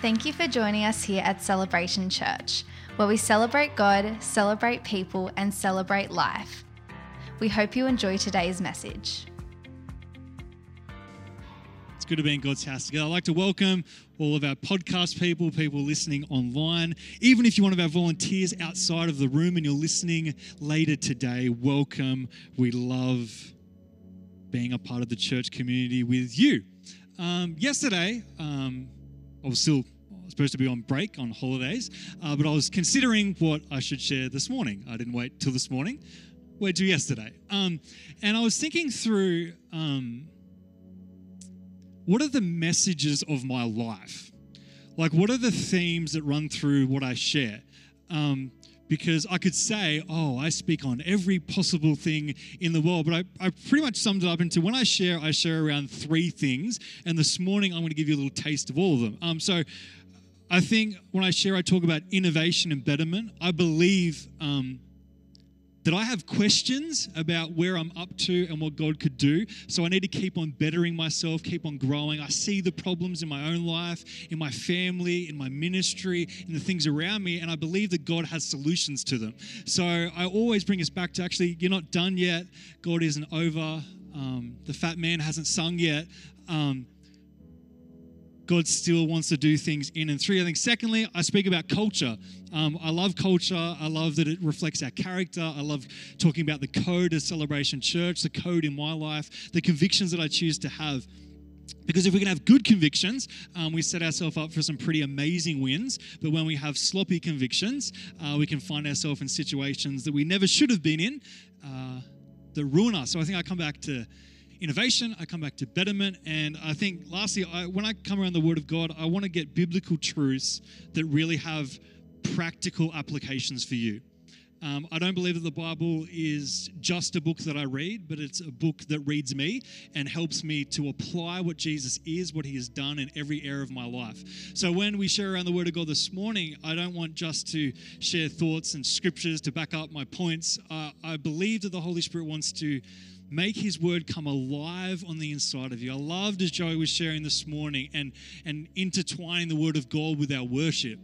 Thank you for joining us here at Celebration Church, where we celebrate God, celebrate people, and celebrate life. We hope you enjoy today's message. It's good to be in God's house together. I'd like to welcome all of our podcast people, people listening online. Even if you're one of our volunteers outside of the room and you're listening later today, welcome. We love being a part of the church community with you. Um, yesterday, um, I was still supposed to be on break on holidays, uh, but I was considering what I should share this morning. I didn't wait till this morning, wait till yesterday. Um, and I was thinking through um, what are the messages of my life? Like, what are the themes that run through what I share? Um, because I could say, oh, I speak on every possible thing in the world, but I, I pretty much summed it up into when I share, I share around three things. And this morning, I'm going to give you a little taste of all of them. Um, so I think when I share, I talk about innovation and betterment. I believe um, that I have questions about where I'm up to and what God could do. So I need to keep on bettering myself, keep on growing. I see the problems in my own life, in my family, in my ministry, in the things around me, and I believe that God has solutions to them. So I always bring us back to actually, you're not done yet. God isn't over. Um, the fat man hasn't sung yet. Um, God still wants to do things in and through. I think, secondly, I speak about culture. Um, I love culture. I love that it reflects our character. I love talking about the code of Celebration Church, the code in my life, the convictions that I choose to have. Because if we can have good convictions, um, we set ourselves up for some pretty amazing wins. But when we have sloppy convictions, uh, we can find ourselves in situations that we never should have been in uh, that ruin us. So I think I come back to innovation, I come back to betterment. And I think, lastly, I, when I come around the Word of God, I want to get biblical truths that really have practical applications for you. Um, I don't believe that the Bible is just a book that I read, but it's a book that reads me and helps me to apply what Jesus is, what he has done in every area of my life. So when we share around the Word of God this morning, I don't want just to share thoughts and scriptures to back up my points. Uh, I believe that the Holy Spirit wants to make his word come alive on the inside of you. I loved as Joey was sharing this morning and, and intertwining the word of God with our worship.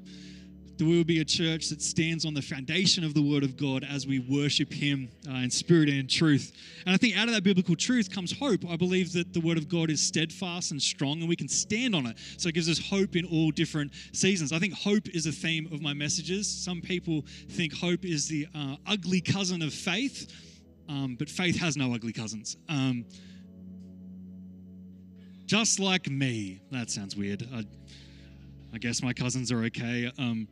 That we will be a church that stands on the foundation of the Word of God as we worship Him uh, in spirit and in truth. And I think out of that biblical truth comes hope. I believe that the Word of God is steadfast and strong and we can stand on it. So it gives us hope in all different seasons. I think hope is a theme of my messages. Some people think hope is the uh, ugly cousin of faith. Um, but faith has no ugly cousins. Um, just like me. That sounds weird. I, I guess my cousins are okay. Um,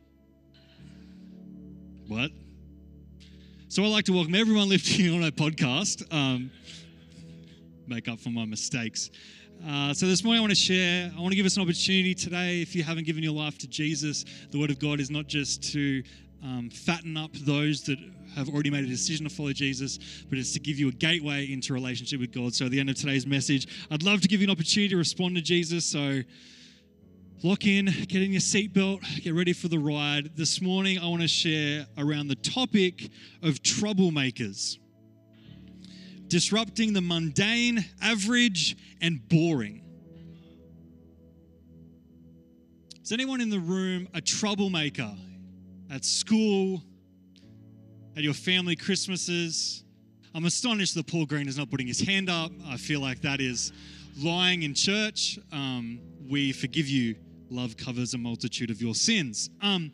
what? So I'd like to welcome everyone lifting on our podcast. Um, make up for my mistakes. Uh, so this morning I want to share, I want to give us an opportunity today. If you haven't given your life to Jesus, the Word of God is not just to um, fatten up those that have already made a decision to follow Jesus, but it's to give you a gateway into relationship with God. So at the end of today's message, I'd love to give you an opportunity to respond to Jesus. So lock in, get in your seatbelt, get ready for the ride. This morning, I want to share around the topic of troublemakers disrupting the mundane, average, and boring. Is anyone in the room a troublemaker at school, at your family Christmases. I'm astonished that Paul Green is not putting his hand up. I feel like that is lying in church. Um, we forgive you. Love covers a multitude of your sins. Um,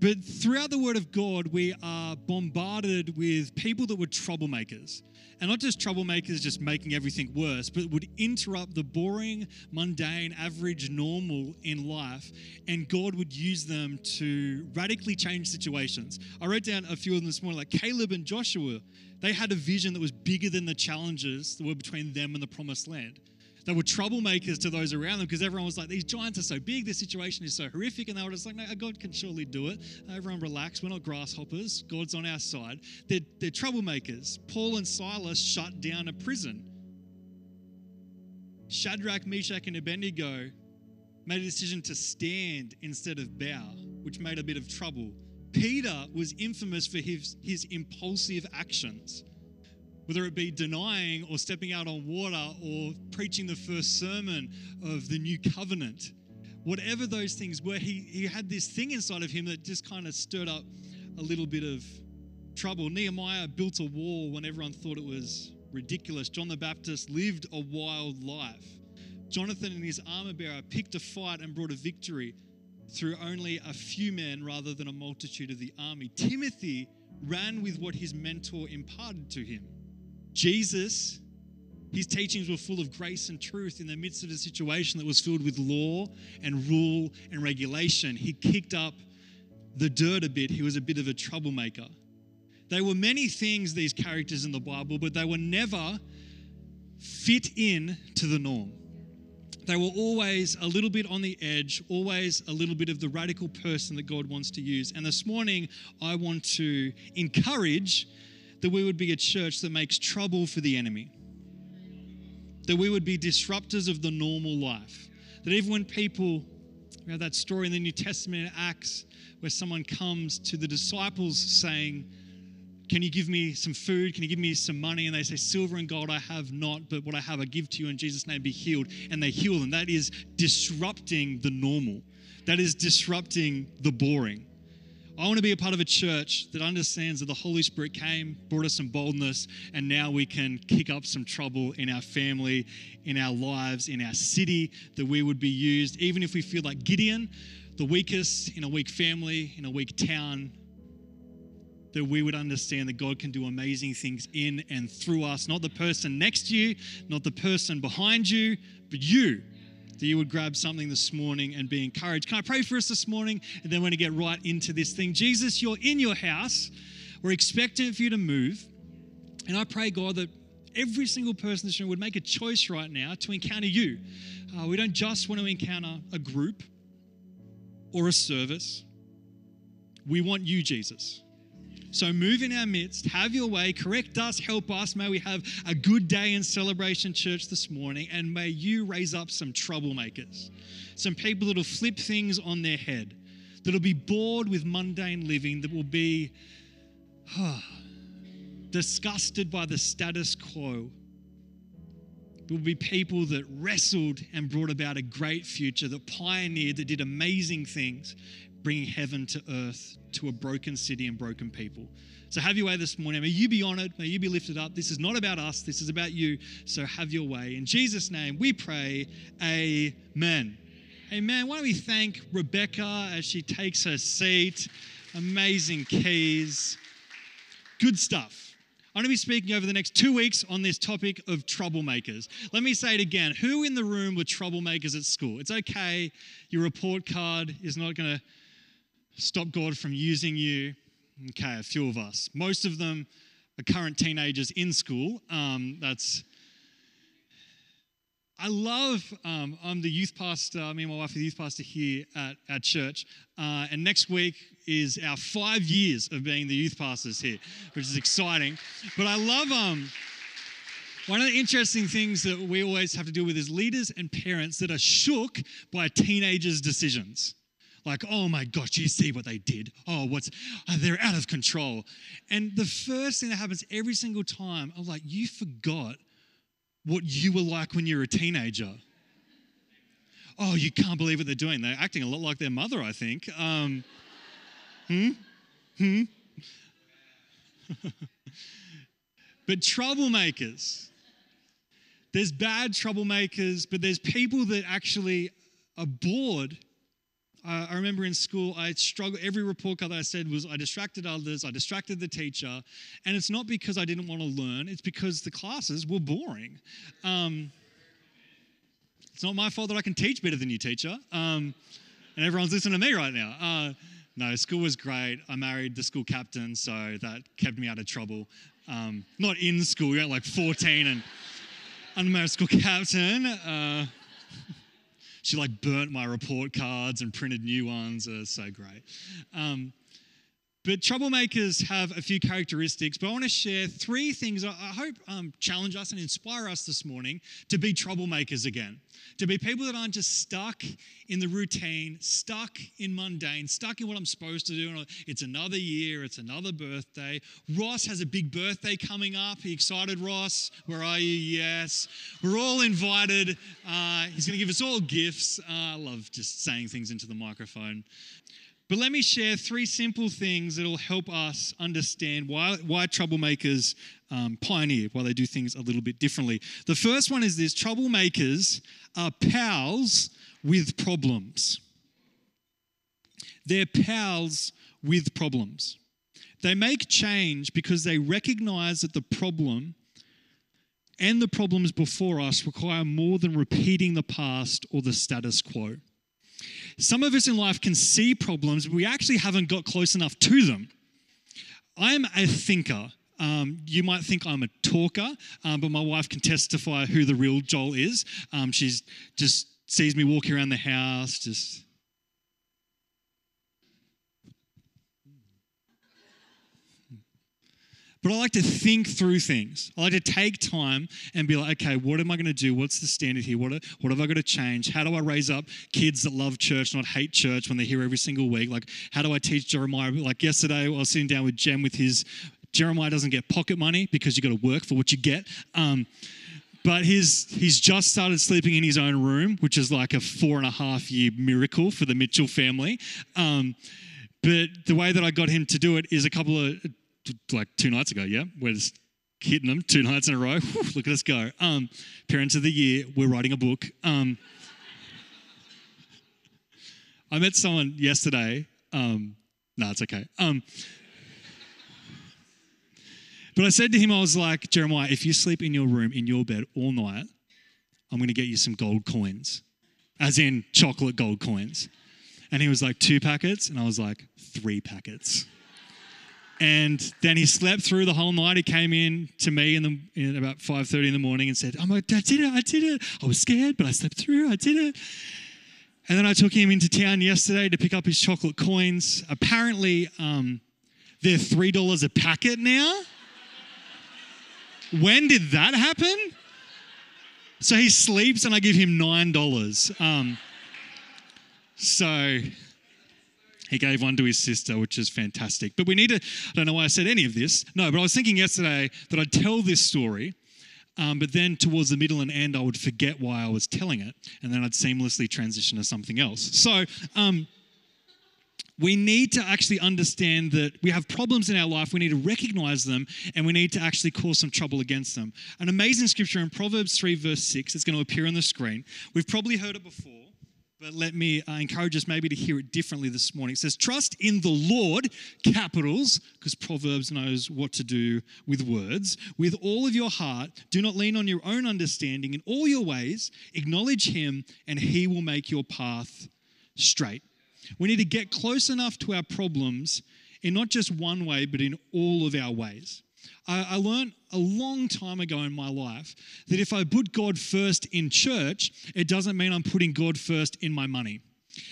but throughout the Word of God, we are bombarded with people that were troublemakers. And not just troublemakers just making everything worse, but would interrupt the boring, mundane, average, normal in life. And God would use them to radically change situations. I wrote down a few of them this morning, like Caleb and Joshua. They had a vision that was bigger than the challenges that were between them and the promised land. They were troublemakers to those around them because everyone was like, these giants are so big, this situation is so horrific. And they were just like, no, God can surely do it. Everyone relax. We're not grasshoppers. God's on our side. They're, they're troublemakers. Paul and Silas shut down a prison. Shadrach, Meshach, and Abednego made a decision to stand instead of bow, which made a bit of trouble. Peter was infamous for his, his impulsive actions. Whether it be denying or stepping out on water or preaching the first sermon of the new covenant. Whatever those things were, he, he had this thing inside of him that just kind of stirred up a little bit of trouble. Nehemiah built a wall when everyone thought it was ridiculous. John the Baptist lived a wild life. Jonathan and his armor bearer picked a fight and brought a victory through only a few men rather than a multitude of the army. Timothy ran with what his mentor imparted to him. Jesus, his teachings were full of grace and truth in the midst of a situation that was filled with law and rule and regulation. He kicked up the dirt a bit, he was a bit of a troublemaker. They were many things, these characters in the Bible, but they were never fit in to the norm. They were always a little bit on the edge, always a little bit of the radical person that God wants to use. And this morning, I want to encourage that we would be a church that makes trouble for the enemy, that we would be disruptors of the normal life. That even when people, we have that story in the New Testament in Acts where someone comes to the disciples saying, can you give me some food? Can you give me some money? And they say, Silver and gold I have not, but what I have I give to you in Jesus' name, be healed. And they heal them. That is disrupting the normal, that is disrupting the boring. I want to be a part of a church that understands that the Holy Spirit came, brought us some boldness, and now we can kick up some trouble in our family, in our lives, in our city, that we would be used, even if we feel like Gideon, the weakest in a weak family, in a weak town, that we would understand that God can do amazing things in and through us. Not the person next to you, not the person behind you, but you. That you would grab something this morning and be encouraged. Can I pray for us this morning? And then we're going to get right into this thing. Jesus, you're in your house. We're expecting for you to move. And I pray, God, that every single person in this room would make a choice right now to encounter you. Uh, we don't just want to encounter a group or a service, we want you, Jesus. So move in our midst, have your way, correct us, help us. May we have a good day in Celebration Church this morning, and may you raise up some troublemakers, some people that'll flip things on their head, that'll be bored with mundane living, that will be oh, disgusted by the status quo. Will be people that wrestled and brought about a great future, that pioneered, that did amazing things, bringing heaven to earth to a broken city and broken people. So have your way this morning. May you be honored. May you be lifted up. This is not about us, this is about you. So have your way. In Jesus' name, we pray, Amen. Amen. Why don't we thank Rebecca as she takes her seat? Amazing keys. Good stuff. I'm going to be speaking over the next two weeks on this topic of troublemakers. Let me say it again. Who in the room were troublemakers at school? It's okay. Your report card is not going to stop God from using you. Okay, a few of us. Most of them are current teenagers in school. Um, that's. I love, um, I'm the youth pastor, me and my wife are the youth pastor here at our church. Uh, and next week is our five years of being the youth pastors here, which is exciting. But I love, um, one of the interesting things that we always have to deal with is leaders and parents that are shook by teenagers' decisions. Like, oh my gosh, you see what they did? Oh, what's, oh, they're out of control. And the first thing that happens every single time, I'm like, you forgot what you were like when you were a teenager. Oh, you can't believe what they're doing. They're acting a lot like their mother, I think. Um, hmm? Hmm? but troublemakers. There's bad troublemakers, but there's people that actually are bored uh, I remember in school, I struggled. Every report card that I said was I distracted others, I distracted the teacher. And it's not because I didn't want to learn, it's because the classes were boring. Um, it's not my fault that I can teach better than you, teacher. Um, and everyone's listening to me right now. Uh, no, school was great. I married the school captain, so that kept me out of trouble. Um, not in school, you're like 14 and unmarried school captain. Uh, she like burnt my report cards and printed new ones. It so great. Um, But troublemakers have a few characteristics, but I want to share three things I hope um, challenge us and inspire us this morning to be troublemakers again. To be people that aren't just stuck in the routine, stuck in mundane, stuck in what I'm supposed to do. It's another year, it's another birthday. Ross has a big birthday coming up. Are you excited, Ross? Where are you? Yes. We're all invited. Uh, he's going to give us all gifts. Uh, I love just saying things into the microphone. But let me share three simple things that'll help us understand why, why troublemakers um, pioneer, why they do things a little bit differently. The first one is this troublemakers are pals with problems. They're pals with problems. They make change because they recognize that the problem and the problems before us require more than repeating the past or the status quo. Some of us in life can see problems, but we actually haven't got close enough to them. I'm a thinker. Um, you might think I'm a talker, um, but my wife can testify who the real Joel is. Um, she's just sees me walking around the house, just But I like to think through things. I like to take time and be like, okay, what am I going to do? What's the standard here? What, what have I got to change? How do I raise up kids that love church, not hate church when they're here every single week? Like, how do I teach Jeremiah? Like yesterday, I was sitting down with Jem with his Jeremiah doesn't get pocket money because you got to work for what you get. Um, but he's he's just started sleeping in his own room, which is like a four and a half year miracle for the Mitchell family. Um, but the way that I got him to do it is a couple of like two nights ago, yeah? We're just hitting them two nights in a row. Whew, look at us go. Um, Parents of the Year, we're writing a book. Um, I met someone yesterday. Um, no, it's okay. Um, but I said to him, I was like, Jeremiah, if you sleep in your room, in your bed all night, I'm going to get you some gold coins, as in chocolate gold coins. And he was like, two packets. And I was like, three packets. And then he slept through the whole night. He came in to me in, the, in about 5.30 in the morning and said, I'm like, I did it, I did it. I was scared, but I slept through, I did it. And then I took him into town yesterday to pick up his chocolate coins. Apparently, um, they're $3 a packet now. when did that happen? So he sleeps and I give him $9. Um, so he gave one to his sister, which is fantastic. But we need to, I don't know why I said any of this. No, but I was thinking yesterday that I'd tell this story, um, but then towards the middle and end, I would forget why I was telling it, and then I'd seamlessly transition to something else. So, um, we need to actually understand that we have problems in our life. We need to recognize them and we need to actually cause some trouble against them. An amazing scripture in Proverbs 3, verse 6, it's going to appear on the screen. We've probably heard it before. But let me uh, encourage us maybe to hear it differently this morning. It says, Trust in the Lord, capitals, because Proverbs knows what to do with words, with all of your heart. Do not lean on your own understanding. In all your ways, acknowledge Him, and He will make your path straight. We need to get close enough to our problems in not just one way, but in all of our ways. I, I learned a long time ago in my life that if I put God first in church, it doesn't mean I'm putting God first in my money.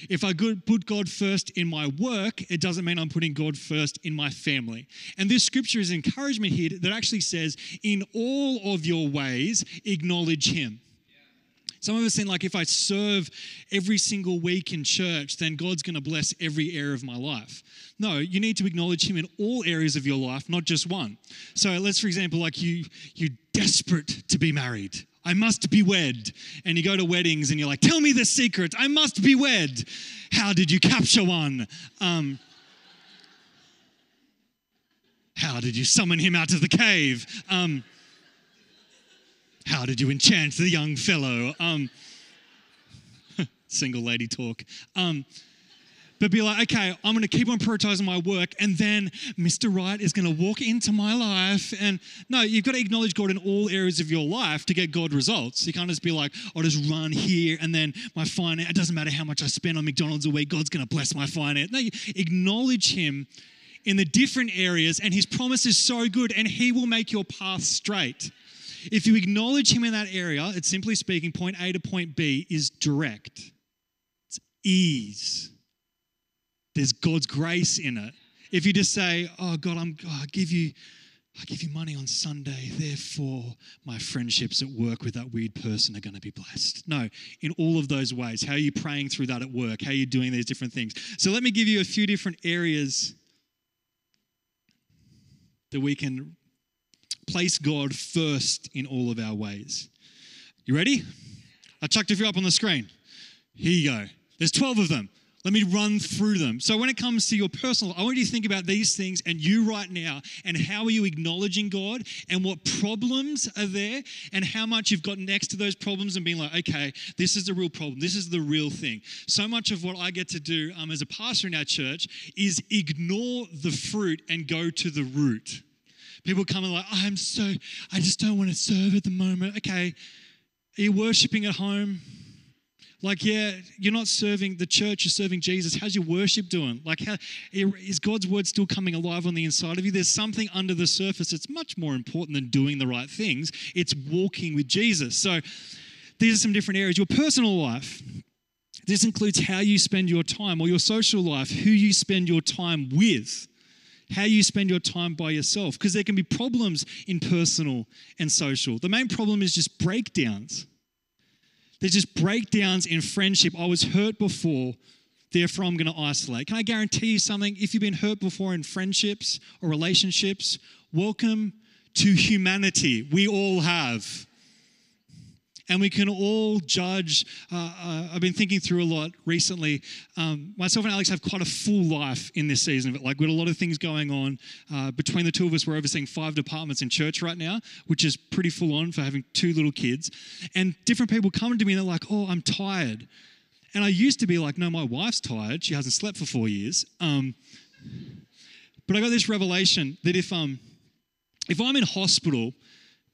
If I put God first in my work, it doesn't mean I'm putting God first in my family. And this scripture is encouragement here that actually says, in all of your ways, acknowledge Him. Some of us think like if I serve every single week in church, then God's going to bless every area of my life. No, you need to acknowledge Him in all areas of your life, not just one. So let's, for example, like you, you're desperate to be married. I must be wed. And you go to weddings and you're like, tell me the secret. I must be wed. How did you capture one? Um, how did you summon him out of the cave? Um, how did you enchant the young fellow? Um, single lady talk. Um, but be like, okay, I'm going to keep on prioritizing my work, and then Mr. Right is going to walk into my life. And no, you've got to acknowledge God in all areas of your life to get God results. You can't just be like, I'll just run here, and then my finance, it doesn't matter how much I spend on McDonald's a week, God's going to bless my finance. No, you acknowledge Him in the different areas, and His promise is so good, and He will make your path straight. If you acknowledge Him in that area, it's simply speaking, point A to point B is direct. It's ease. There's God's grace in it. If you just say, "Oh God, I'm oh, I give you I give you money on Sunday, therefore my friendships at work with that weird person are going to be blessed. No, in all of those ways. How are you praying through that at work? How are you doing these different things? So let me give you a few different areas that we can place God first in all of our ways. You ready? I chucked a few up on the screen. Here you go. There's 12 of them. Let me run through them. So, when it comes to your personal, I want you to think about these things and you right now, and how are you acknowledging God, and what problems are there, and how much you've got next to those problems, and being like, okay, this is the real problem. This is the real thing. So much of what I get to do um, as a pastor in our church is ignore the fruit and go to the root. People come and like, I'm so, I just don't want to serve at the moment. Okay, are you worshiping at home? Like, yeah, you're not serving the church, you're serving Jesus. How's your worship doing? Like, how, is God's word still coming alive on the inside of you? There's something under the surface that's much more important than doing the right things. It's walking with Jesus. So, these are some different areas. Your personal life. This includes how you spend your time, or your social life, who you spend your time with, how you spend your time by yourself, because there can be problems in personal and social. The main problem is just breakdowns. There's just breakdowns in friendship. I was hurt before, therefore I'm going to isolate. Can I guarantee you something? If you've been hurt before in friendships or relationships, welcome to humanity. We all have and we can all judge. Uh, uh, I've been thinking through a lot recently. Um, myself and Alex have quite a full life in this season, but like we've got a lot of things going on. Uh, between the two of us, we're overseeing five departments in church right now, which is pretty full on for having two little kids. And different people come to me and they're like, "Oh, I'm tired." And I used to be like, "No, my wife's tired. She hasn't slept for four years." Um, but I got this revelation that if um, if I'm in hospital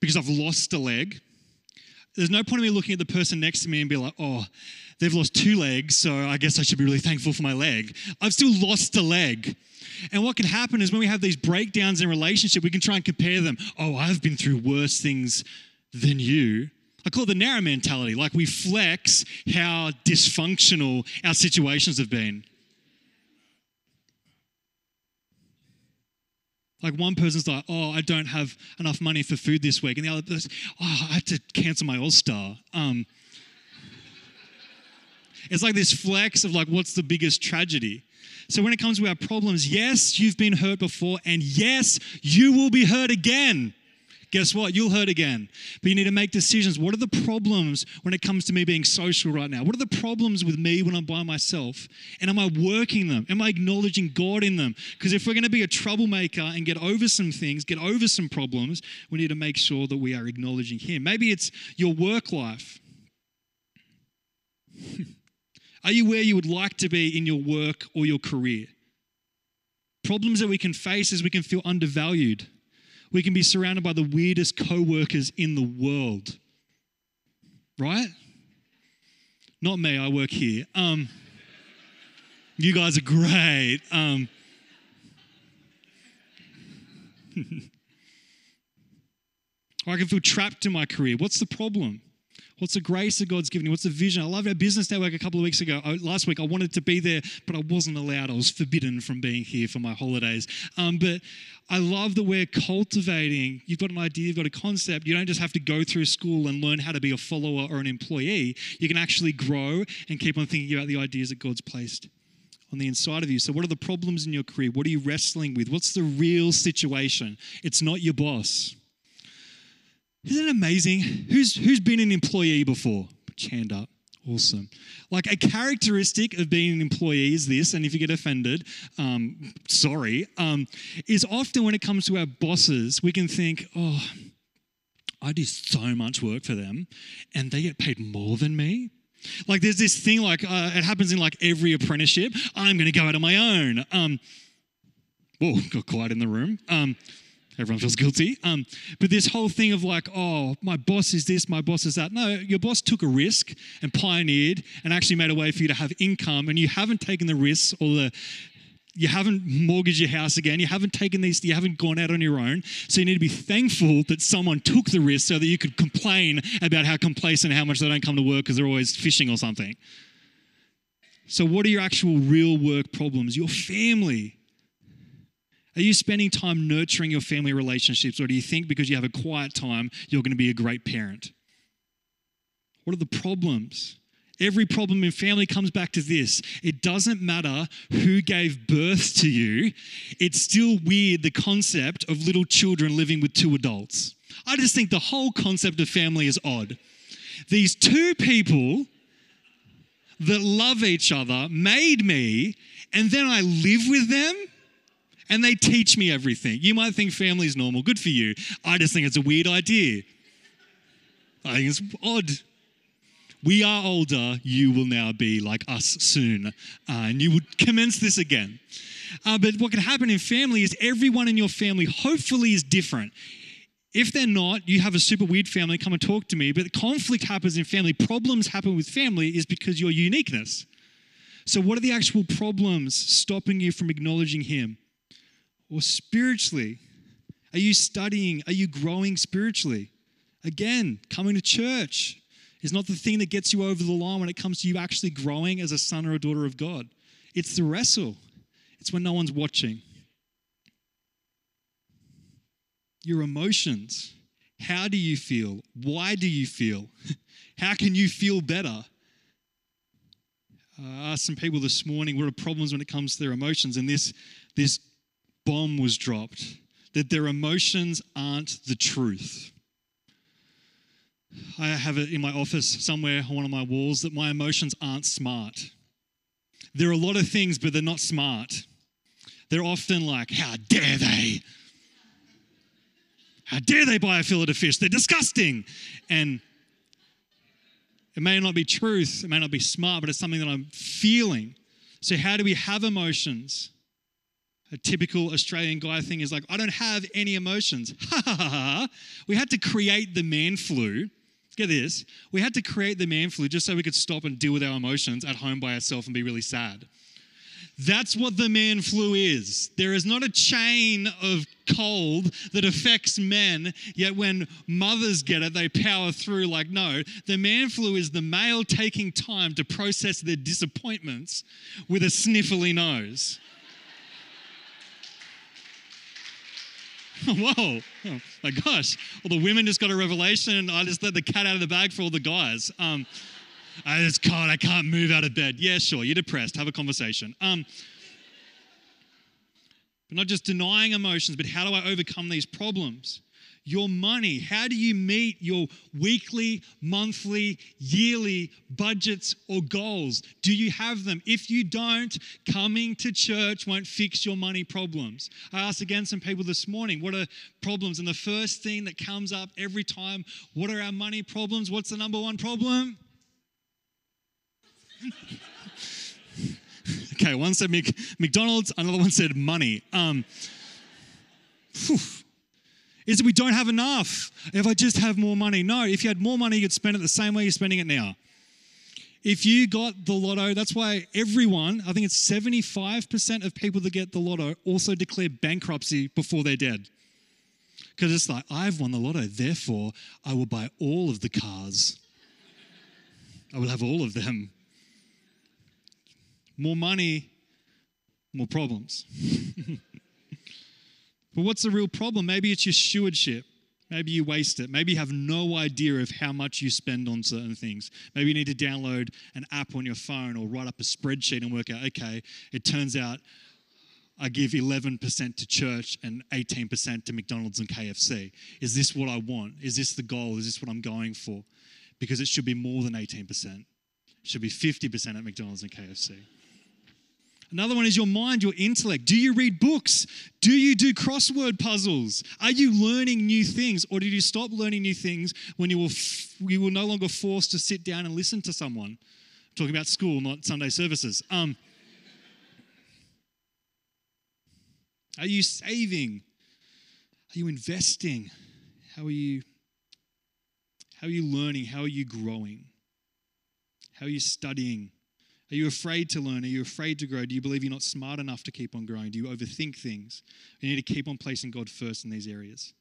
because I've lost a leg there's no point in me looking at the person next to me and be like, oh, they've lost two legs, so I guess I should be really thankful for my leg. I've still lost a leg. And what can happen is when we have these breakdowns in relationship, we can try and compare them. Oh, I've been through worse things than you. I call it the narrow mentality. Like we flex how dysfunctional our situations have been. Like one person's like, oh, I don't have enough money for food this week. And the other person, oh, I had to cancel my All Star. Um, it's like this flex of like, what's the biggest tragedy? So when it comes to our problems, yes, you've been hurt before, and yes, you will be hurt again guess what? You'll hurt again. But you need to make decisions. What are the problems when it comes to me being social right now? What are the problems with me when I'm by myself? And am I working them? Am I acknowledging God in them? Because if we're going to be a troublemaker and get over some things, get over some problems, we need to make sure that we are acknowledging Him. Maybe it's your work life. are you where you would like to be in your work or your career? Problems that we can face is we can feel undervalued we can be surrounded by the weirdest co workers in the world. Right? Not me, I work here. Um, you guys are great. Um, I can feel trapped in my career. What's the problem? What's the grace that God's given you? What's the vision? I love our business network a couple of weeks ago. last week, I wanted to be there, but I wasn't allowed. I was forbidden from being here for my holidays. Um, but I love that we're cultivating. You've got an idea, you've got a concept. You don't just have to go through school and learn how to be a follower or an employee. You can actually grow and keep on thinking about the ideas that God's placed on the inside of you. So, what are the problems in your career? What are you wrestling with? What's the real situation? It's not your boss. Isn't it amazing? Who's, who's been an employee before? Put your hand up. Awesome. Like a characteristic of being an employee is this, and if you get offended, um, sorry, um, is often when it comes to our bosses, we can think, oh, I do so much work for them and they get paid more than me. Like there's this thing, like uh, it happens in like every apprenticeship. I'm going to go out on my own. Um, whoa, got quiet in the room. Um, Everyone feels guilty. Um, but this whole thing of like, oh, my boss is this, my boss is that. No, your boss took a risk and pioneered and actually made a way for you to have income, and you haven't taken the risks or the you haven't mortgaged your house again. You haven't taken these, you haven't gone out on your own. So you need to be thankful that someone took the risk so that you could complain about how complacent, how much they don't come to work because they're always fishing or something. So, what are your actual real work problems? Your family Are you spending time nurturing your family relationships, or do you think because you have a quiet time, you're going to be a great parent? What are the problems? Every problem in family comes back to this. It doesn't matter who gave birth to you, it's still weird the concept of little children living with two adults. I just think the whole concept of family is odd. These two people that love each other made me, and then I live with them and they teach me everything. You might think family is normal. Good for you. I just think it's a weird idea. I think it's odd. We are older. You will now be like us soon. Uh, and you would commence this again. Uh, but what can happen in family is everyone in your family hopefully is different. If they're not, you have a super weird family, come and talk to me. But conflict happens in family, problems happen with family is because your uniqueness. So, what are the actual problems stopping you from acknowledging Him? Or spiritually, are you studying? Are you growing spiritually? Again, coming to church is not the thing that gets you over the line when it comes to you actually growing as a son or a daughter of God. It's the wrestle, it's when no one's watching. Your emotions. How do you feel? Why do you feel? How can you feel better? I asked some people this morning what are problems when it comes to their emotions, and this, this bomb was dropped that their emotions aren't the truth. I have it in my office somewhere on one of my walls that my emotions aren't smart. There are a lot of things, but they're not smart. They're often like, how dare they? How dare they buy a fillet of fish? They're disgusting. And it may not be truth, it may not be smart, but it's something that I'm feeling. So, how do we have emotions? A typical Australian guy thing is like, I don't have any emotions. Ha ha ha ha. We had to create the man flu. Get this. We had to create the man flu just so we could stop and deal with our emotions at home by ourselves and be really sad. That's what the man flu is. There is not a chain of cold that affects men, yet when mothers get it, they power through like, no, the man flu is the male taking time to process their disappointments with a sniffly nose. Whoa, oh my gosh. Well, the women just got a revelation, and I just let the cat out of the bag for all the guys. Um, I just can't, I can't move out of bed. Yeah, sure, you're depressed. Have a conversation. Um, but not just denying emotions, but how do I overcome these problems? Your money, how do you meet your weekly, monthly, yearly budgets or goals? Do you have them? If you don't, coming to church won't fix your money problems. I asked again some people this morning, what are problems? And the first thing that comes up every time, what are our money problems? What's the number one problem? okay, one said McDonald's, another one said money. Um, is that we don't have enough. If I just have more money. No, if you had more money, you'd spend it the same way you're spending it now. If you got the lotto, that's why everyone, I think it's 75% of people that get the lotto also declare bankruptcy before they're dead. Because it's like, I've won the lotto, therefore I will buy all of the cars. I will have all of them. More money, more problems. but what's the real problem? Maybe it's your stewardship. Maybe you waste it. Maybe you have no idea of how much you spend on certain things. Maybe you need to download an app on your phone or write up a spreadsheet and work out okay, it turns out I give 11% to church and 18% to McDonald's and KFC. Is this what I want? Is this the goal? Is this what I'm going for? Because it should be more than 18%. It should be 50% at McDonald's and KFC. Another one is your mind, your intellect. Do you read books? Do you do crossword puzzles? Are you learning new things? Or did you stop learning new things when you were, f- you were no longer forced to sit down and listen to someone? I'm talking about school, not Sunday services. Um, are you saving? Are you investing? How are you? How are you learning? How are you growing? How are you studying? Are you afraid to learn? Are you afraid to grow? Do you believe you're not smart enough to keep on growing? Do you overthink things? You need to keep on placing God first in these areas.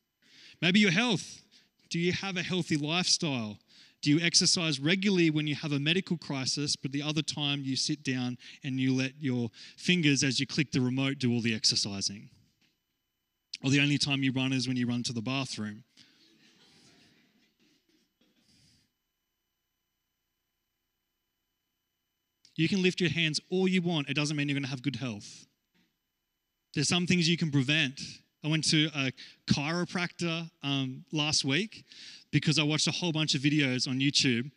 Maybe your health. Do you have a healthy lifestyle? Do you exercise regularly when you have a medical crisis, but the other time you sit down and you let your fingers, as you click the remote, do all the exercising? Or the only time you run is when you run to the bathroom. You can lift your hands all you want. It doesn't mean you're going to have good health. There's some things you can prevent. I went to a chiropractor um, last week because I watched a whole bunch of videos on YouTube.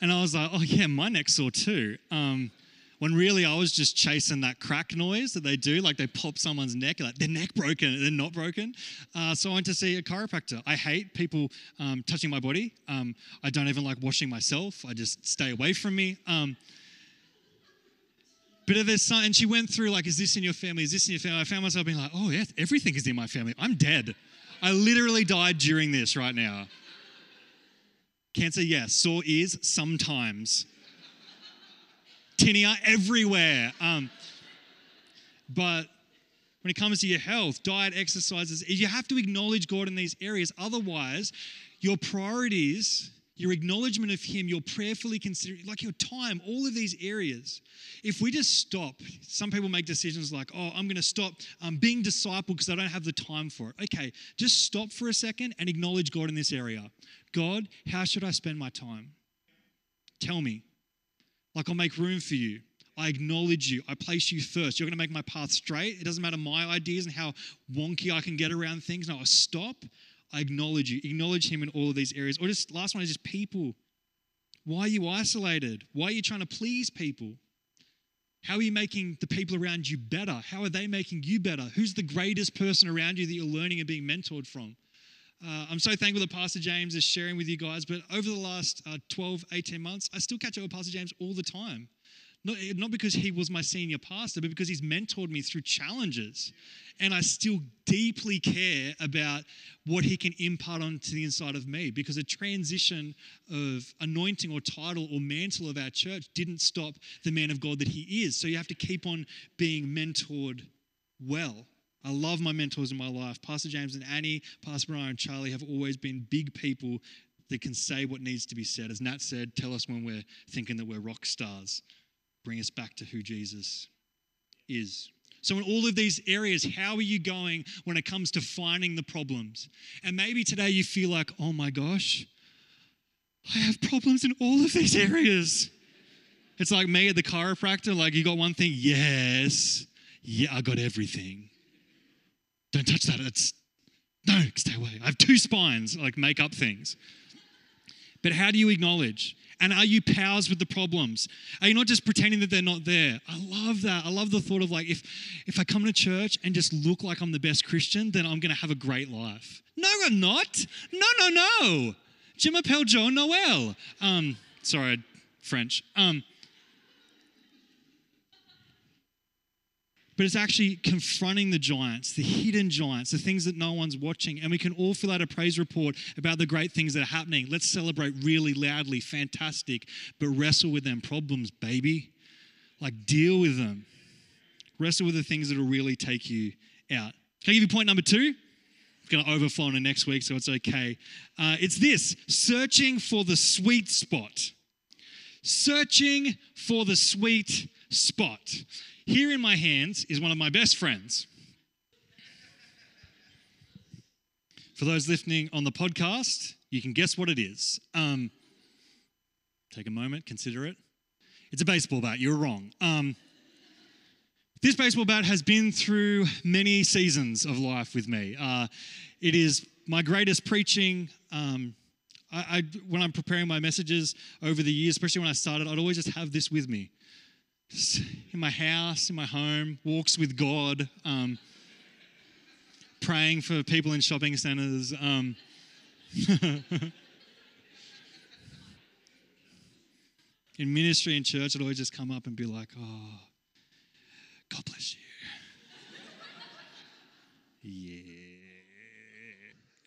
And I was like, oh, yeah, my neck's sore too. Um, when really I was just chasing that crack noise that they do, like they pop someone's neck, like their neck broken, they're not broken. Uh, so I went to see a chiropractor. I hate people um, touching my body. Um, I don't even like washing myself. I just stay away from me. Um, but there's some, and she went through like, is this in your family? Is this in your family? I found myself being like, oh yeah, everything is in my family. I'm dead. I literally died during this right now. Cancer, yes. Sore ears, sometimes tinea everywhere. Um, but when it comes to your health, diet, exercises, you have to acknowledge God in these areas. Otherwise, your priorities, your acknowledgement of Him, your prayerfully considering, like your time, all of these areas. If we just stop, some people make decisions like, oh, I'm going to stop um, being disciple because I don't have the time for it. Okay, just stop for a second and acknowledge God in this area. God, how should I spend my time? Tell me. Like, I'll make room for you. I acknowledge you. I place you first. You're going to make my path straight. It doesn't matter my ideas and how wonky I can get around things. No, I stop. I acknowledge you. Acknowledge Him in all of these areas. Or just last one is just people. Why are you isolated? Why are you trying to please people? How are you making the people around you better? How are they making you better? Who's the greatest person around you that you're learning and being mentored from? Uh, I'm so thankful that Pastor James is sharing with you guys, but over the last uh, 12, 18 months, I still catch up with Pastor James all the time. Not, not because he was my senior pastor, but because he's mentored me through challenges. And I still deeply care about what he can impart onto the inside of me because a transition of anointing or title or mantle of our church didn't stop the man of God that he is. So you have to keep on being mentored well. I love my mentors in my life. Pastor James and Annie, Pastor Brian and Charlie have always been big people that can say what needs to be said. As Nat said, tell us when we're thinking that we're rock stars. Bring us back to who Jesus is. So, in all of these areas, how are you going when it comes to finding the problems? And maybe today you feel like, oh my gosh, I have problems in all of these areas. It's like me at the chiropractor, like, you got one thing? Yes. Yeah, I got everything. Don't touch that. It's no, stay away. I have two spines, like make up things. But how do you acknowledge? And are you powers with the problems? Are you not just pretending that they're not there? I love that. I love the thought of like, if, if I come to church and just look like I'm the best Christian, then I'm to have a great life. No, I'm not. No, no, no. Je m'appelle Joe Noel. Um, sorry, French. Um, but it's actually confronting the giants, the hidden giants, the things that no one's watching. And we can all fill out a praise report about the great things that are happening. Let's celebrate really loudly, fantastic, but wrestle with them problems, baby. Like, deal with them. Wrestle with the things that will really take you out. Can I give you point number two? It's going to overflow into next week, so it's okay. Uh, it's this searching for the sweet spot. Searching for the sweet spot. Here in my hands is one of my best friends. For those listening on the podcast, you can guess what it is. Um, take a moment, consider it. It's a baseball bat. You're wrong. Um, this baseball bat has been through many seasons of life with me. Uh, it is my greatest preaching. Um, I, I, when I'm preparing my messages over the years, especially when I started, I'd always just have this with me in my house, in my home, walks with God, um, praying for people in shopping centers. Um, in ministry and church, I'd always just come up and be like, oh, God bless you. yeah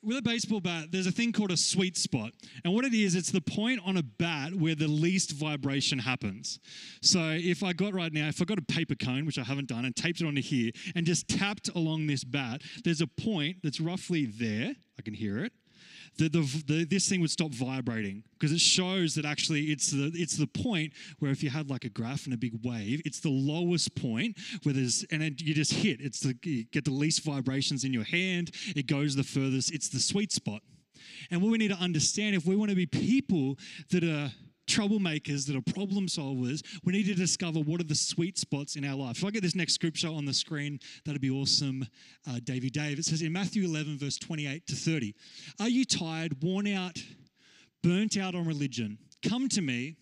with a baseball bat, there's a thing called a sweet spot. And what it is, it's the point on a bat where the least vibration happens. So if I got right now, if I got a paper cone, which I haven't done, and taped it onto here, and just tapped along this bat, there's a point that's roughly there. I can hear it. The, the, the, this thing would stop vibrating because it shows that actually it's the, it's the point where if you had like a graph and a big wave, it's the lowest point where there's, and it, you just hit. It's the, you get the least vibrations in your hand, it goes the furthest, it's the sweet spot. And what we need to understand if we want to be people that are troublemakers, that are problem solvers, we need to discover what are the sweet spots in our life. If I get this next scripture on the screen, that'd be awesome, uh, Davy Dave. It says in Matthew 11, verse 28 to 30 Are you tired, worn out, burnt out on religion? Come to me,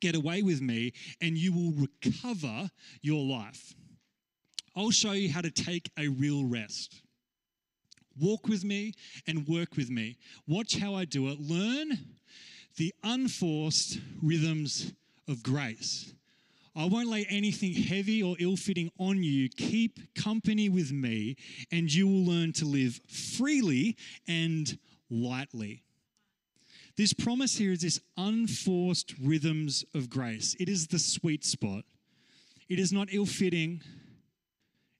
get away with me, and you will recover your life. I'll show you how to take a real rest. Walk with me and work with me. Watch how I do it. Learn the unforced rhythms of grace. I won't lay anything heavy or ill fitting on you. Keep company with me, and you will learn to live freely and lightly. This promise here is this unforced rhythms of grace. It is the sweet spot. It is not ill fitting,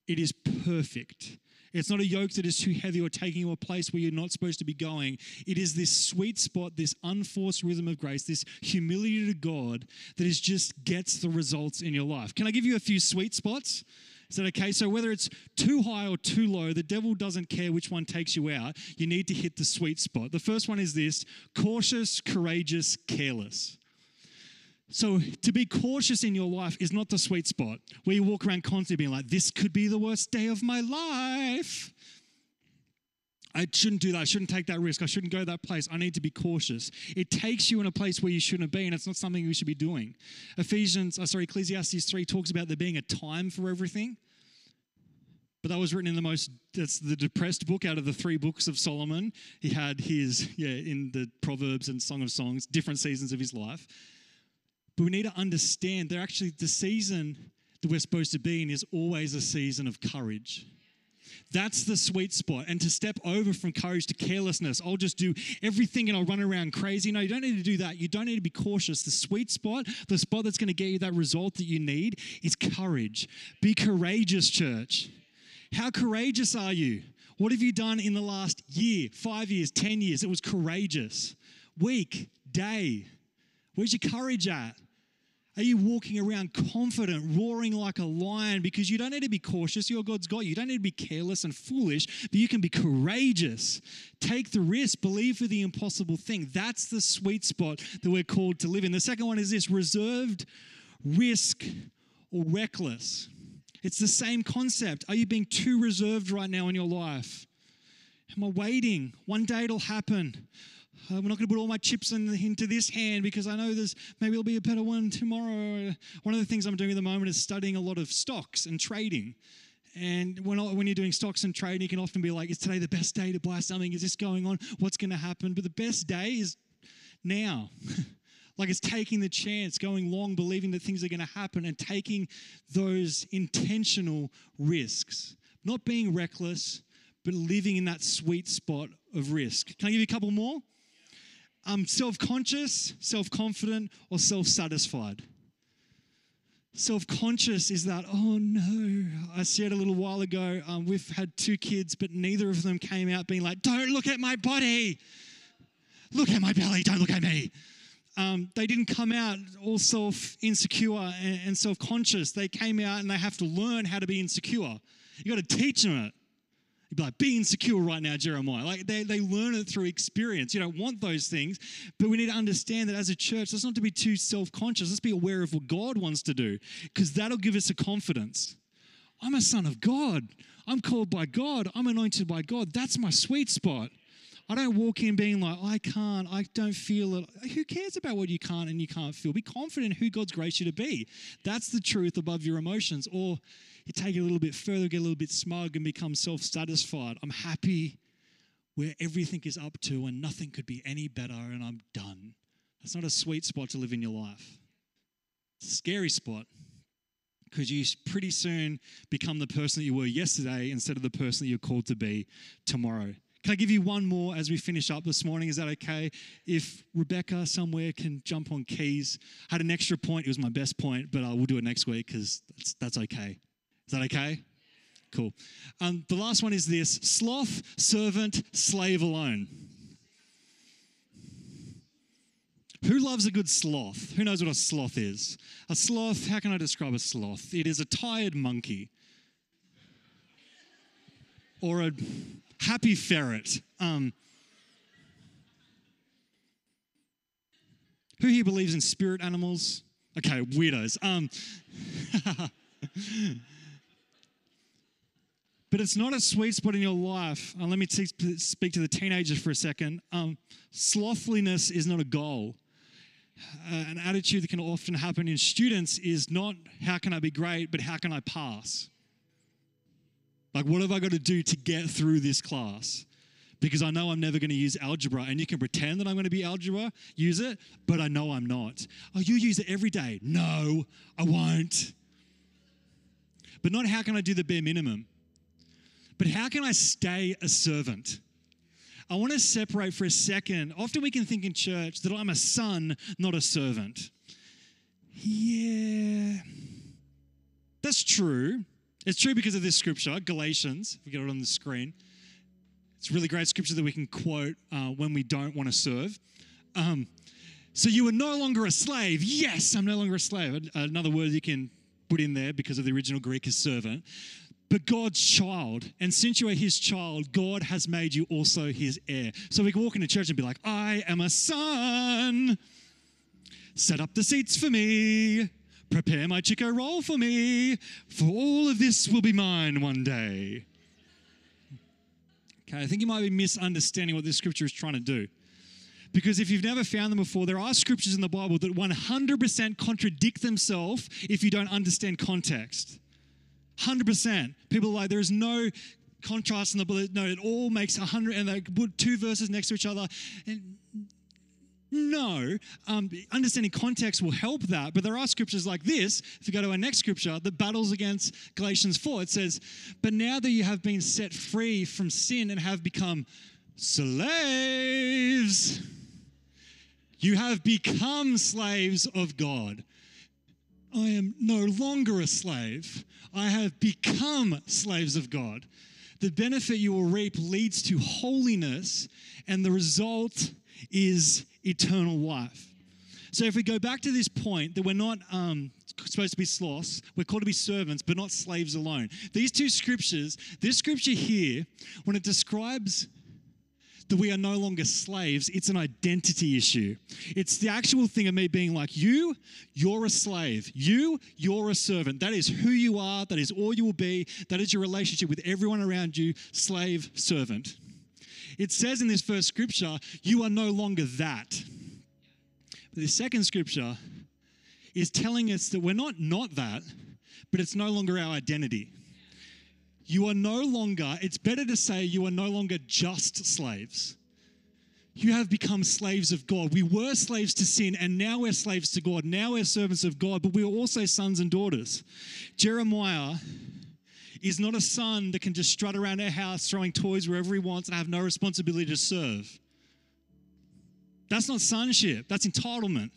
it is perfect. It's not a yoke that is too heavy or taking you a place where you're not supposed to be going. It is this sweet spot, this unforced rhythm of grace, this humility to God that is just gets the results in your life. Can I give you a few sweet spots? Is that okay? So, whether it's too high or too low, the devil doesn't care which one takes you out. You need to hit the sweet spot. The first one is this cautious, courageous, careless. So, to be cautious in your life is not the sweet spot where you walk around constantly being like, this could be the worst day of my life. I shouldn't do that. I shouldn't take that risk. I shouldn't go that place. I need to be cautious. It takes you in a place where you shouldn't be, and it's not something you should be doing. Ephesians, oh, sorry, Ecclesiastes 3 talks about there being a time for everything. But that was written in the most, that's the depressed book out of the three books of Solomon. He had his, yeah, in the Proverbs and Song of Songs, different seasons of his life. But we need to understand that actually the season that we're supposed to be in is always a season of courage. That's the sweet spot. And to step over from courage to carelessness, I'll just do everything and I'll run around crazy. No, you don't need to do that. You don't need to be cautious. The sweet spot, the spot that's going to get you that result that you need, is courage. Be courageous, church. How courageous are you? What have you done in the last year, five years, 10 years? It was courageous. Week, day. Where's your courage at? Are you walking around confident, roaring like a lion? Because you don't need to be cautious. Your God's got you. You don't need to be careless and foolish, but you can be courageous. Take the risk. Believe for the impossible thing. That's the sweet spot that we're called to live in. The second one is this reserved, risk, or reckless. It's the same concept. Are you being too reserved right now in your life? Am I waiting? One day it'll happen. Uh, I'm not going to put all my chips in, into this hand because I know there's maybe it'll be a better one tomorrow. One of the things I'm doing at the moment is studying a lot of stocks and trading. And when, when you're doing stocks and trading, you can often be like, is today the best day to buy something? Is this going on? What's going to happen? But the best day is now. like it's taking the chance, going long, believing that things are going to happen, and taking those intentional risks. Not being reckless, but living in that sweet spot of risk. Can I give you a couple more? Um, self conscious, self confident, or self satisfied. Self conscious is that, oh no, I said a little while ago, um, we've had two kids, but neither of them came out being like, don't look at my body, look at my belly, don't look at me. Um, they didn't come out all self insecure and, and self conscious. They came out and they have to learn how to be insecure. You got to teach them it. You'd be like, be insecure right now, Jeremiah. Like they, they learn it through experience. You don't want those things, but we need to understand that as a church, let's not to be too self-conscious. Let's be aware of what God wants to do, because that'll give us a confidence. I'm a son of God. I'm called by God. I'm anointed by God. That's my sweet spot. I don't walk in being like, I can't, I don't feel it. Who cares about what you can't and you can't feel? Be confident who God's graced you to be. That's the truth above your emotions. Or you take it a little bit further, get a little bit smug, and become self satisfied. I'm happy where everything is up to and nothing could be any better, and I'm done. That's not a sweet spot to live in your life. It's a scary spot because you pretty soon become the person that you were yesterday instead of the person that you're called to be tomorrow. Can I give you one more as we finish up this morning? Is that okay? If Rebecca somewhere can jump on keys, I had an extra point. It was my best point, but uh, we'll do it next week because that's, that's okay. Is that okay? Cool. Um, the last one is this sloth, servant, slave alone. Who loves a good sloth? Who knows what a sloth is? A sloth, how can I describe a sloth? It is a tired monkey or a happy ferret. Um, who here believes in spirit animals? Okay, weirdos. Um, but it's not a sweet spot in your life. Uh, let me t- speak to the teenagers for a second. Um, slothliness is not a goal. Uh, an attitude that can often happen in students is not how can I be great, but how can I pass? Like, what have I got to do to get through this class? Because I know I'm never going to use algebra, and you can pretend that I'm going to be algebra, use it, but I know I'm not. Oh, you use it every day. No, I won't. But not how can I do the bare minimum, but how can I stay a servant? I want to separate for a second. Often we can think in church that I'm a son, not a servant. Yeah, that's true. It's true because of this scripture, Galatians, if we get it on the screen. It's really great scripture that we can quote uh, when we don't want to serve. Um, so you are no longer a slave. Yes, I'm no longer a slave. Another word you can put in there because of the original Greek is servant. But God's child, and since you are his child, God has made you also his heir. So we can walk into church and be like, I am a son. Set up the seats for me. Prepare my Chiko roll for me, for all of this will be mine one day. Okay, I think you might be misunderstanding what this scripture is trying to do. Because if you've never found them before, there are scriptures in the Bible that 100% contradict themselves if you don't understand context. 100%. People are like, there's no contrast in the Bible. No, it all makes 100, and they put two verses next to each other. And no, um, understanding context will help that, but there are scriptures like this. If you go to our next scripture, that battles against Galatians 4, it says, But now that you have been set free from sin and have become slaves, you have become slaves of God. I am no longer a slave, I have become slaves of God. The benefit you will reap leads to holiness, and the result is eternal life. So if we go back to this point that we're not um, supposed to be sloths, we're called to be servants, but not slaves alone. These two scriptures, this scripture here, when it describes that we are no longer slaves, it's an identity issue. It's the actual thing of me being like, you, you're a slave. You, you're a servant. That is who you are. That is all you will be. That is your relationship with everyone around you slave, servant. It says in this first scripture, you are no longer that. But the second scripture is telling us that we're not not that, but it's no longer our identity. You are no longer, it's better to say you are no longer just slaves. You have become slaves of God. We were slaves to sin, and now we're slaves to God. Now we're servants of God, but we are also sons and daughters. Jeremiah is not a son that can just strut around our house throwing toys wherever he wants and have no responsibility to serve. That's not sonship, that's entitlement.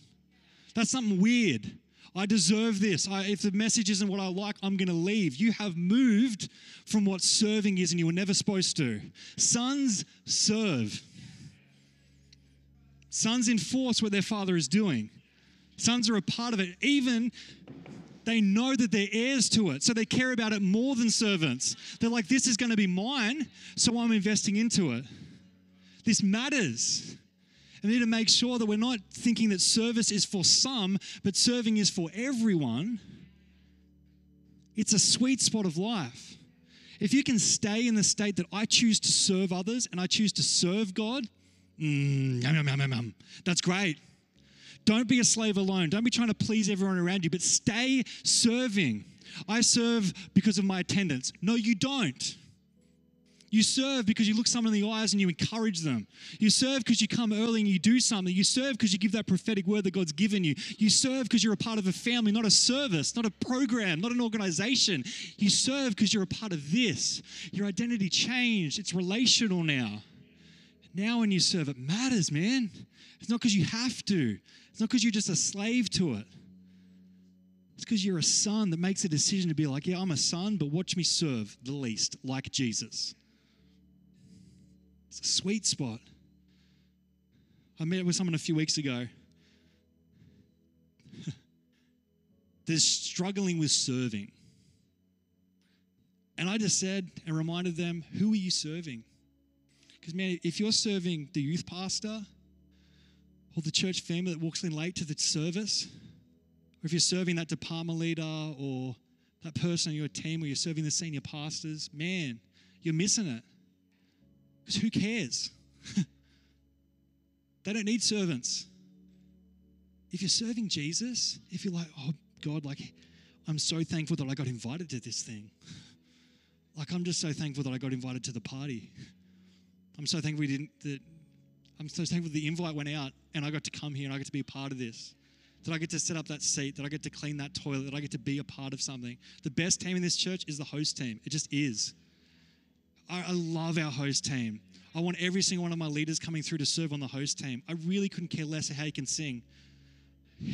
That's something weird. I deserve this. I, if the message isn't what I like, I'm going to leave. You have moved from what serving is and you were never supposed to. Sons serve. Sons enforce what their father is doing. Sons are a part of it. Even they know that they're heirs to it. So they care about it more than servants. They're like, this is going to be mine, so I'm investing into it. This matters. We need to make sure that we're not thinking that service is for some, but serving is for everyone. It's a sweet spot of life. If you can stay in the state that I choose to serve others and I choose to serve God, mm, yum, yum, yum, yum, that's great. Don't be a slave alone. Don't be trying to please everyone around you, but stay serving. I serve because of my attendance. No, you don't. You serve because you look someone in the eyes and you encourage them. You serve because you come early and you do something. You serve because you give that prophetic word that God's given you. You serve because you're a part of a family, not a service, not a program, not an organization. You serve because you're a part of this. Your identity changed. It's relational now. Now, when you serve, it matters, man. It's not because you have to, it's not because you're just a slave to it. It's because you're a son that makes a decision to be like, yeah, I'm a son, but watch me serve the least, like Jesus. It's a sweet spot. I met with someone a few weeks ago. They're struggling with serving. And I just said and reminded them, who are you serving? Because, man, if you're serving the youth pastor or the church family that walks in late to the service, or if you're serving that department leader or that person on your team, or you're serving the senior pastors, man, you're missing it. Because who cares? they don't need servants. If you're serving Jesus, if you're like, oh, God, like, I'm so thankful that I got invited to this thing. Like, I'm just so thankful that I got invited to the party. I'm so thankful we didn't, that I'm so thankful the invite went out and I got to come here and I get to be a part of this. That I get to set up that seat, that I get to clean that toilet, that I get to be a part of something. The best team in this church is the host team. It just is. I, I love our host team. I want every single one of my leaders coming through to serve on the host team. I really couldn't care less how you can sing.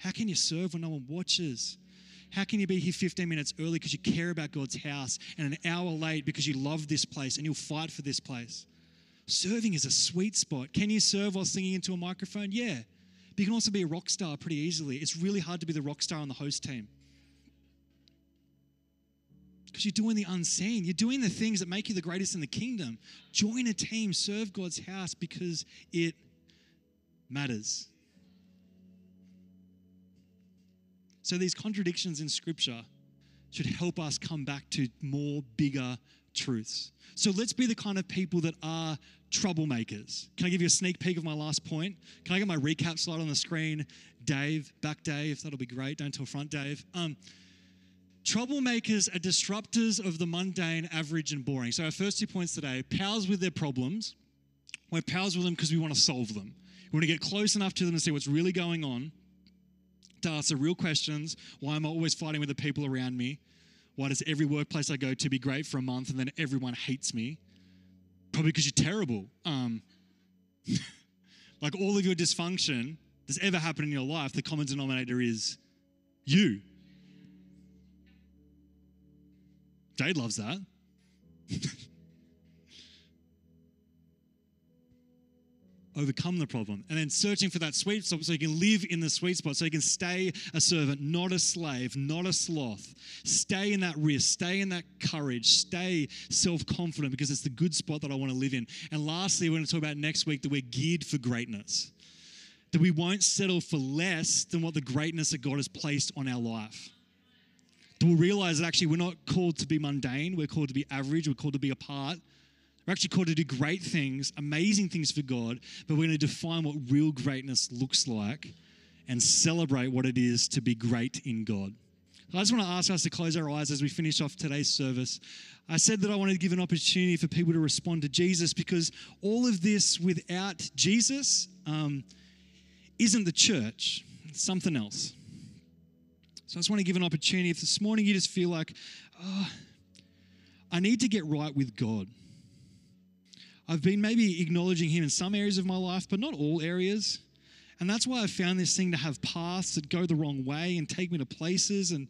How can you serve when no one watches? How can you be here 15 minutes early because you care about God's house and an hour late because you love this place and you'll fight for this place? Serving is a sweet spot. Can you serve while singing into a microphone? Yeah. But you can also be a rock star pretty easily. It's really hard to be the rock star on the host team. Because you're doing the unseen. You're doing the things that make you the greatest in the kingdom. Join a team, serve God's house because it matters. So these contradictions in Scripture should help us come back to more bigger truths. So let's be the kind of people that are troublemakers. Can I give you a sneak peek of my last point? Can I get my recap slide on the screen? Dave, back Dave, that'll be great. Don't tell front Dave. Um, troublemakers are disruptors of the mundane, average, and boring. So our first two points today: pals with their problems. We're pals with them because we want to solve them. We want to get close enough to them to see what's really going on to ask the real questions. Why am I always fighting with the people around me? Why does every workplace I go to be great for a month and then everyone hates me? Probably because you're terrible. Um, like all of your dysfunction that's ever happened in your life, the common denominator is you. Jade loves that. overcome the problem. And then searching for that sweet spot so you can live in the sweet spot, so you can stay a servant, not a slave, not a sloth. Stay in that risk, stay in that courage, stay self confident because it's the good spot that I want to live in. And lastly, we're going to talk about next week that we're geared for greatness. That we won't settle for less than what the greatness that God has placed on our life. We'll realize that actually we're not called to be mundane, we're called to be average, we're called to be apart we're actually called to do great things, amazing things for God, but we're going to define what real greatness looks like and celebrate what it is to be great in God. I just want to ask us to close our eyes as we finish off today's service. I said that I wanted to give an opportunity for people to respond to Jesus because all of this without Jesus um, isn't the church, it's something else. So I just want to give an opportunity. If this morning you just feel like, oh, I need to get right with God. I've been maybe acknowledging Him in some areas of my life, but not all areas. And that's why I found this thing to have paths that go the wrong way and take me to places. And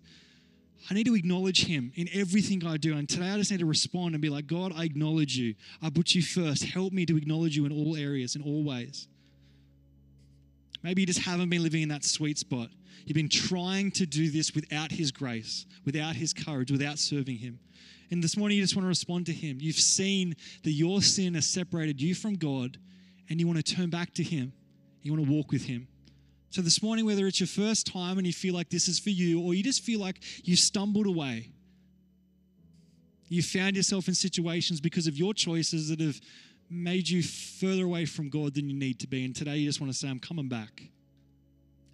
I need to acknowledge Him in everything I do. And today I just need to respond and be like, God, I acknowledge you. I put you first. Help me to acknowledge you in all areas, in all ways. Maybe you just haven't been living in that sweet spot. You've been trying to do this without His grace, without His courage, without serving Him. And this morning, you just want to respond to Him. You've seen that your sin has separated you from God, and you want to turn back to Him. You want to walk with Him. So, this morning, whether it's your first time and you feel like this is for you, or you just feel like you stumbled away, you found yourself in situations because of your choices that have made you further away from God than you need to be. And today, you just want to say, I'm coming back.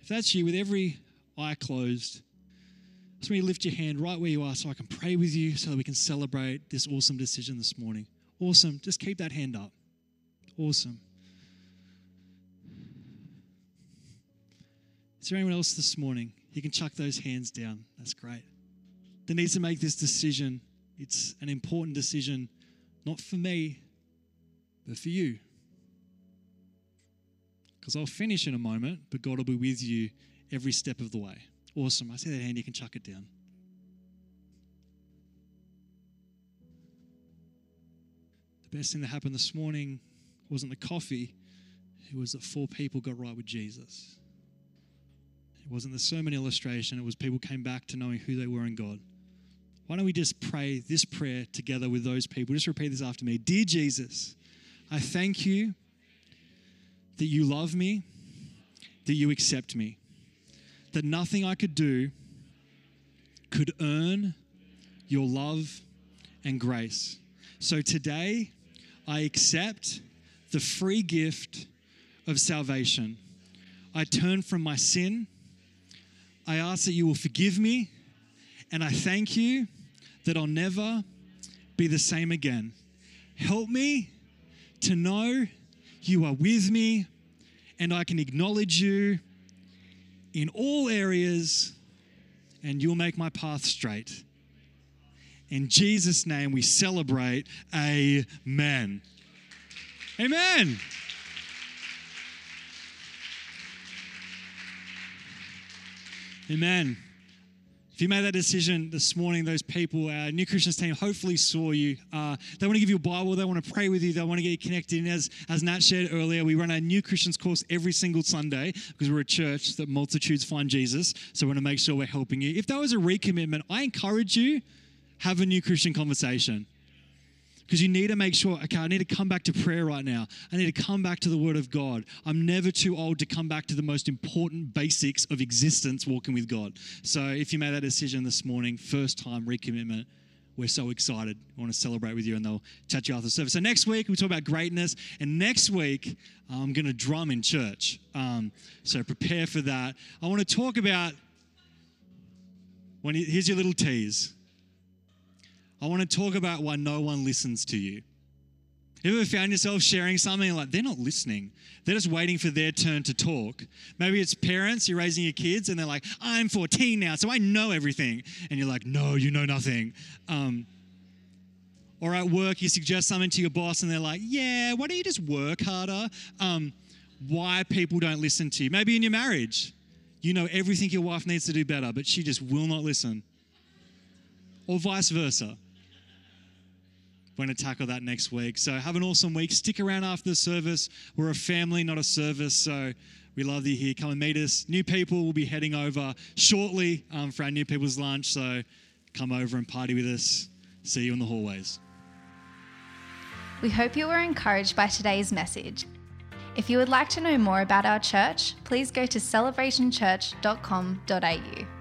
If that's you, with every eye closed, I just want you to lift your hand right where you are so I can pray with you so that we can celebrate this awesome decision this morning. Awesome. Just keep that hand up. Awesome. Is there anyone else this morning? You can chuck those hands down. That's great. That needs to make this decision. It's an important decision, not for me, but for you. Because I'll finish in a moment, but God will be with you every step of the way. Awesome. I see that hand, you can chuck it down. The best thing that happened this morning wasn't the coffee, it was that four people got right with Jesus. It wasn't the sermon illustration, it was people came back to knowing who they were in God. Why don't we just pray this prayer together with those people? Just repeat this after me. Dear Jesus, I thank you that you love me, that you accept me, that nothing I could do could earn your love and grace. So today, I accept the free gift of salvation. I turn from my sin. I ask that you will forgive me. And I thank you that I'll never be the same again. Help me to know you are with me and I can acknowledge you in all areas and you'll make my path straight. In Jesus' name, we celebrate. Amen. Amen. Amen. If you made that decision this morning, those people, our New Christians team, hopefully saw you. Uh, they want to give you a Bible. They want to pray with you. They want to get you connected. And as, as Nat shared earlier, we run our New Christians course every single Sunday because we're a church that multitudes find Jesus. So we want to make sure we're helping you. If that was a recommitment, I encourage you, have a New Christian conversation because you need to make sure okay i need to come back to prayer right now. I need to come back to the word of god. I'm never too old to come back to the most important basics of existence walking with god. So if you made that decision this morning first time recommitment we're so excited. We want to celebrate with you and they'll chat you after the service. So next week we talk about greatness. And next week i'm going to drum in church. Um, so prepare for that. I want to talk about when here's your little tease I want to talk about why no one listens to you. You ever found yourself sharing something like they're not listening? They're just waiting for their turn to talk. Maybe it's parents, you're raising your kids, and they're like, I'm 14 now, so I know everything. And you're like, no, you know nothing. Um, or at work, you suggest something to your boss, and they're like, yeah, why don't you just work harder? Um, why people don't listen to you. Maybe in your marriage, you know everything your wife needs to do better, but she just will not listen. Or vice versa. We're going to tackle that next week. So have an awesome week. Stick around after the service. We're a family, not a service. So we love you're here. Come and meet us. New people will be heading over shortly um, for our new people's lunch. So come over and party with us. See you in the hallways. We hope you were encouraged by today's message. If you would like to know more about our church, please go to celebrationchurch.com.au.